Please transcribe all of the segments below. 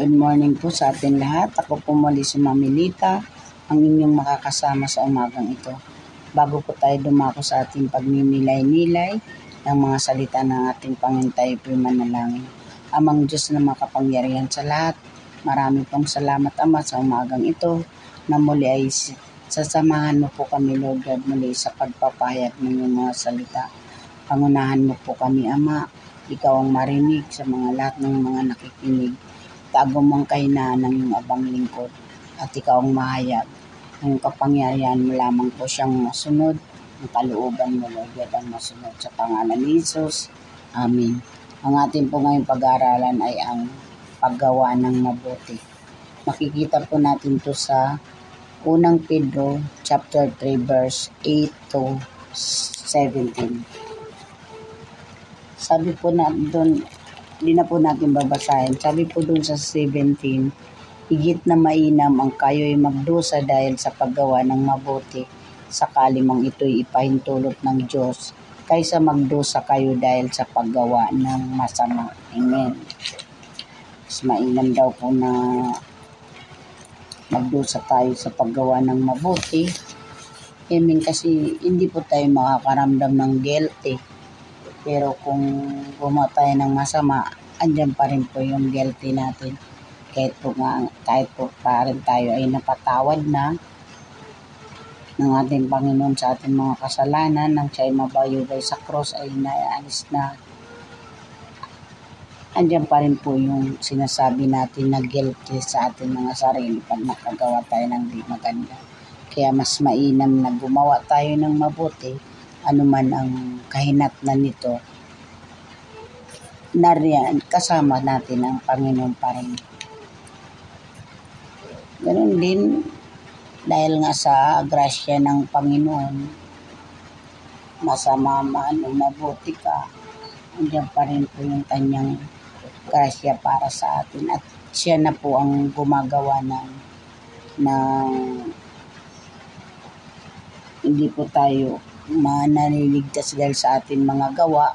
Good morning po sa atin lahat. Ako po muli si Mamilita, ang inyong makakasama sa umagang ito. Bago po tayo dumako sa ating pagninilay-nilay ng mga salita ng ating Panginoon tayo po manalangin. Amang Diyos na makapangyarihan sa lahat, marami pong salamat Ama sa umagang ito na muli ay sasamahan mo po kami Lord God muli sa pagpapahayag ng iyong mga salita. Pangunahan mo po kami Ama, ikaw ang marinig sa mga lahat ng mga nakikinig Tago mong kahinaan ng iyong abang lingkod at ikaw ang mahayag. Ang kapangyarihan mo lamang po siyang masunod. Ang kalooban mo, Lord God, ang masunod sa pangalan ni Jesus. Amen. Ang ating po ngayong pag-aaralan ay ang paggawa ng mabuti. Makikita po natin to sa unang Pedro chapter 3 verse 8 to 17. Sabi po na doon, hindi na po natin babasahin. Sabi po dun sa 17, higit na mainam ang kayo'y magdusa dahil sa paggawa ng mabuti sakali mang ito'y ipahintulot ng Diyos kaysa magdusa kayo dahil sa paggawa ng masama. Amen. Mas mainam daw po na magdusa tayo sa paggawa ng mabuti. Amen kasi hindi po tayo makakaramdam ng guilty pero kung gumawa tayo ng masama, andyan pa rin po yung guilty natin. Kahit po, nga, kahit po pa rin tayo ay napatawad na ng ating Panginoon sa ating mga kasalanan nang siya ay mabayubay sa cross ay naalis na andyan pa rin po yung sinasabi natin na guilty sa ating mga sarili pag nakagawa tayo ng di maganda. Kaya mas mainam na gumawa tayo ng mabuti anuman ang kahinatnan nito, nariyan, kasama natin ang Panginoon pa rin. Ganun din, dahil nga sa grasya ng Panginoon, masama man o mabuti ka, andyan pa rin po yung kanyang grasya para sa atin. At siya na po ang gumagawa ng, ng hindi po tayo mananiligtas dahil sa ating mga gawa,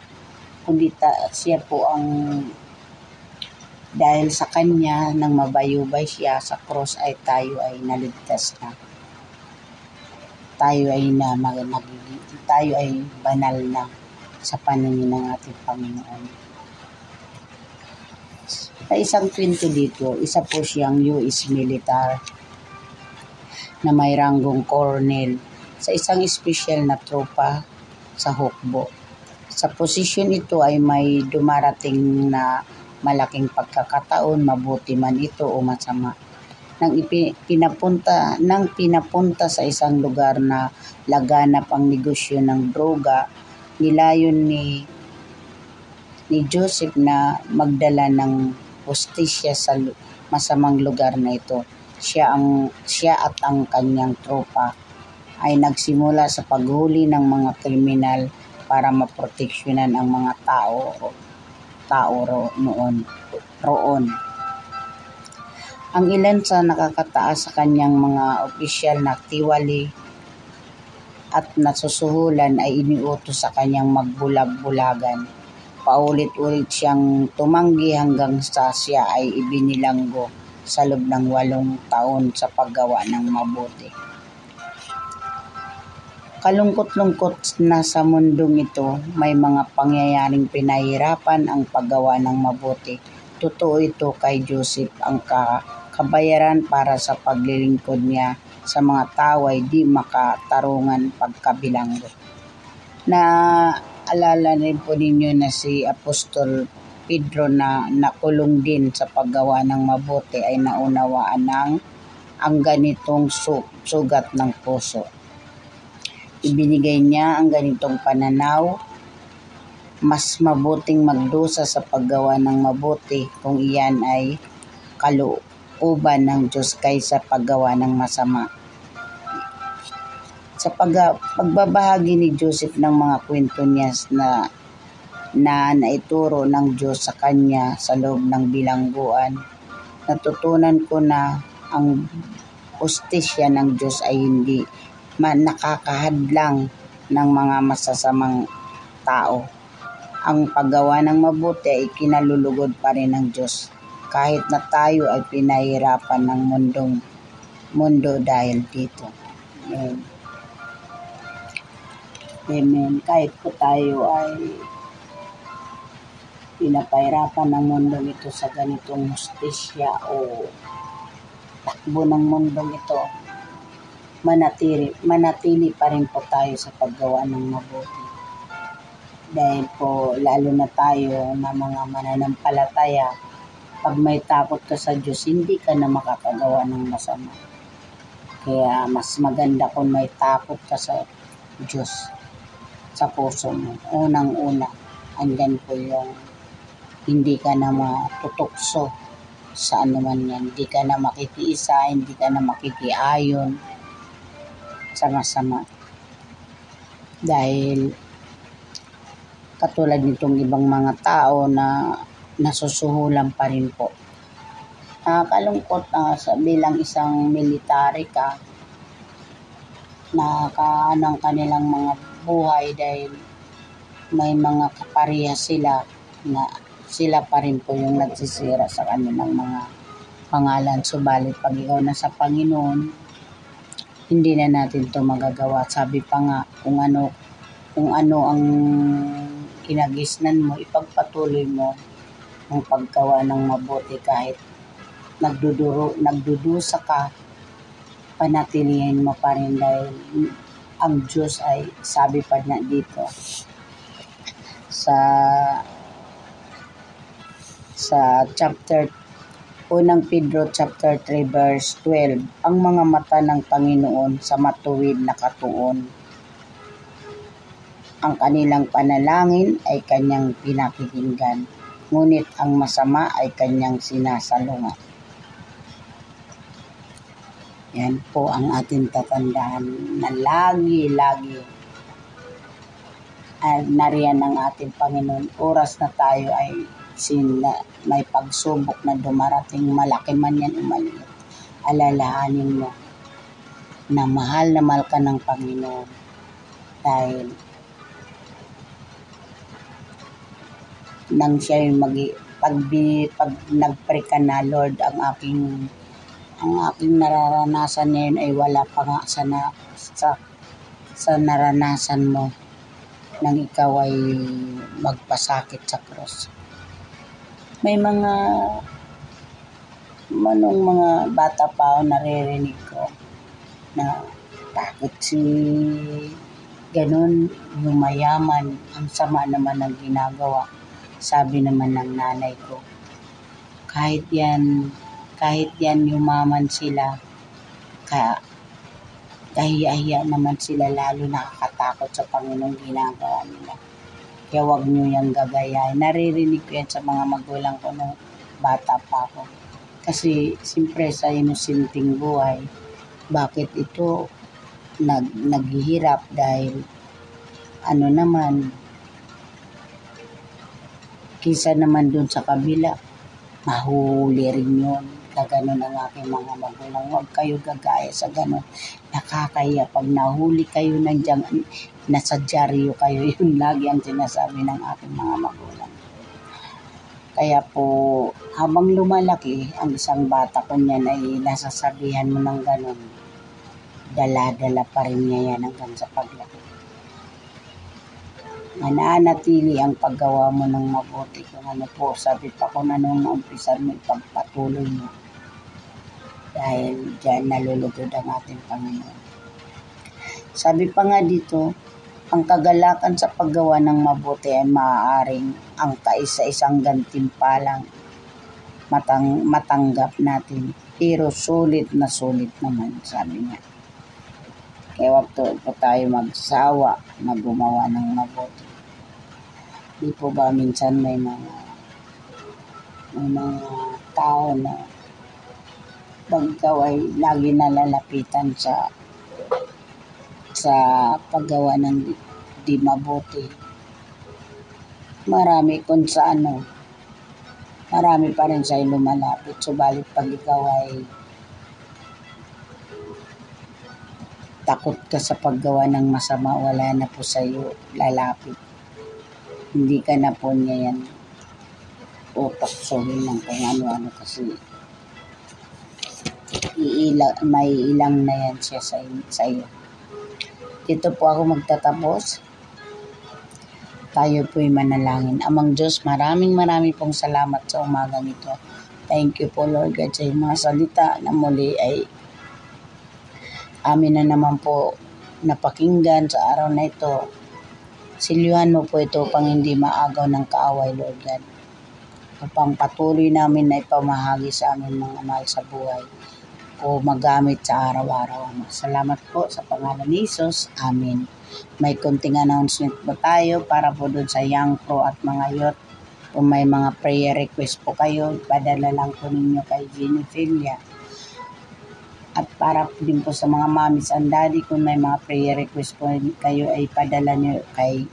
kundi ta, siya po ang dahil sa kanya nang mabayubay siya sa cross ay tayo ay naligtas na. Tayo ay na magiging, tayo ay banal na sa paningin ng ating Panginoon. Sa isang kwento dito, isa po siyang US militar na may ranggong colonel sa isang espesyal na tropa sa hukbo. Sa posisyon ito ay may dumarating na malaking pagkakataon, mabuti man ito o masama. Nang pinapunta, nang pinapunta sa isang lugar na laganap ang negosyo ng droga, nilayon ni ni Joseph na magdala ng postisya sa masamang lugar na ito. Siya ang siya at ang kanyang tropa ay nagsimula sa paghuli ng mga kriminal para maproteksyonan ang mga tao tao ro, noon roon. Ang ilan sa nakakataas sa kanyang mga opisyal na tiwali at nasusuhulan ay iniutos sa kanyang magbulag-bulagan. Paulit-ulit siyang tumanggi hanggang sa siya ay ibinilanggo sa loob ng walong taon sa paggawa ng mabuti. Kalungkot-lungkot na sa mundong ito, may mga pangyayaring pinahirapan ang paggawa ng mabuti. Totoo ito kay Joseph ang kabayaran para sa paglilingkod niya sa mga tao ay di makatarungan pagkabilanggo. Na alala rin po ninyo na si Apostol Pedro na nakulong din sa paggawa ng mabuti ay naunawaan ng ang ganitong sugat ng puso ibinigay niya ang ganitong pananaw, mas mabuting magdusa sa paggawa ng mabuti kung iyan ay kalooban ng Diyos kaysa paggawa ng masama. Sa pag pagbabahagi ni Joseph ng mga kwento niya na na naituro ng Diyos sa kanya sa loob ng bilangguan, natutunan ko na ang ustisya ng Diyos ay hindi man nakakahadlang ng mga masasamang tao. Ang paggawa ng mabuti ay kinalulugod pa rin ng Diyos. kahit na tayo ay pinahirapan ng mundong mundo dahil dito. Amen. Amen. Kahit po tayo ay pinapahirapan ng mundo ito sa ganitong justisya o takbo ng mundong ito, manatili, manatili pa rin po tayo sa paggawa ng mabuti. Dahil po, lalo na tayo na mga mananampalataya, pag may takot ka sa Diyos, hindi ka na makakagawa ng masama. Kaya mas maganda kung may takot ka sa Diyos sa puso mo. Unang-una, andyan po yung hindi ka na matutukso sa anuman yan. Hindi ka na makikiisa, hindi ka na makikiayon sa masama. Dahil katulad nitong ibang mga tao na nasusuhulan pa rin po. Nakakalungkot na sa bilang isang military ka na kaanang kanilang mga buhay dahil may mga kapariya sila na sila pa rin po yung nagsisira sa kanilang mga pangalan. Subalit pag ikaw na sa Panginoon, hindi na natin to magagawa. Sabi pa nga, kung ano, kung ano ang kinagisnan mo, ipagpatuloy mo ang paggawa ng mabuti kahit nagduduro, nagdudusa ka, panatilihin mo pa rin dahil ang Diyos ay sabi pa na dito sa sa chapter unang Pedro chapter 3 verse 12 ang mga mata ng Panginoon sa matuwid na katuon ang kanilang panalangin ay kanyang pinakikinggan ngunit ang masama ay kanyang sinasalungat yan po ang ating tatandaan na lagi-lagi ay nariyan ng ating Panginoon. Oras na tayo ay sina, may pagsubok na dumarating, malaki man yan o maliit. Alalahanin mo na mahal na mahal ka ng Panginoon dahil nang siya yung mag pag, pag nagpre ka na Lord ang aking ang aking nararanasan ngayon ay wala pa nga sa, na, sa, sa naranasan mo nang ikaw ay magpasakit sa cross. May mga manong mga bata pa ako naririnig ko na bakit si ganun yumayaman ang sama naman ng ginagawa sabi naman ng nanay ko kahit yan kahit yan yumaman sila, ka, kahiya-hiya naman sila lalo nakakatakot sa Panginoong ginagawa nila. Kaya wag nyo yung gagayahin. Naririnig ko yan sa mga magulang ko nung bata pa ako. Kasi siyempre sa inusinting buhay, bakit ito nag, naghihirap dahil ano naman, kisa naman dun sa kabila, mahuli rin yun na ganun ang aking mga magulang. Huwag kayo gagaya sa ganun. Nakakaya pag nahuli kayo nandiyan, nasa dyaryo kayo, yun lagi ang sinasabi ng aking mga magulang. Kaya po, habang lumalaki, ang isang bata ko niyan ay nasasabihan mo ng ganun. Dala-dala pa rin niya yan hanggang sa paglaki. Mananatili ang paggawa mo ng mabuti kung ano po. Sabi pa ko na nung umpisa mo, ipagpatuloy mo dahil dyan nalulugod ang ating Panginoon. Sabi pa nga dito, ang kagalakan sa paggawa ng mabuti ay maaaring ang kaisa-isang gantimpalang matang, matanggap natin. Pero sulit na sulit naman, sabi niya. Kaya wag to, po tayo magsawa na gumawa ng mabuti. Di po ba minsan may mga may mga tao na pag ikaw ay lagi nalalapitan sa sa paggawa ng di mabuti. Marami kung sa ano, marami pa rin sa'yo lumalapit. Subalit pag ikaw ay takot ka sa paggawa ng masama, wala na po sa'yo lalapit. Hindi ka na po niya yan utoksohin ng kung ano-ano kasi iila, may ilang na yan siya sa, sa iyo. Dito po ako magtatapos. Tayo po'y manalangin. Amang Diyos, maraming maraming pong salamat sa umagang ito. Thank you po Lord God sa mga salita na muli ay amin na naman po napakinggan sa araw na ito. Silyuhan mo po ito pang hindi maagaw ng kaaway Lord God. Upang patuloy namin na ipamahagi sa amin mga mahal sa buhay o magamit sa araw-araw. Salamat po sa pangalan ni Jesus. Amen. May konting announcement po tayo para po doon sa Young Pro at mga youth. Kung may mga prayer request po kayo, padala lang po ninyo kay Jenny. At para din po sa mga mommies and daddy, kung may mga prayer request po kayo, ay padala nyo kay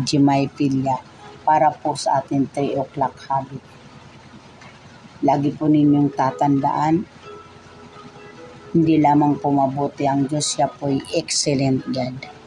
Jimay Filia para po sa ating 3 o'clock habit. Lagi po ninyong tatandaan, hindi lamang po mabuti ang Diyos, siya po'y excellent God.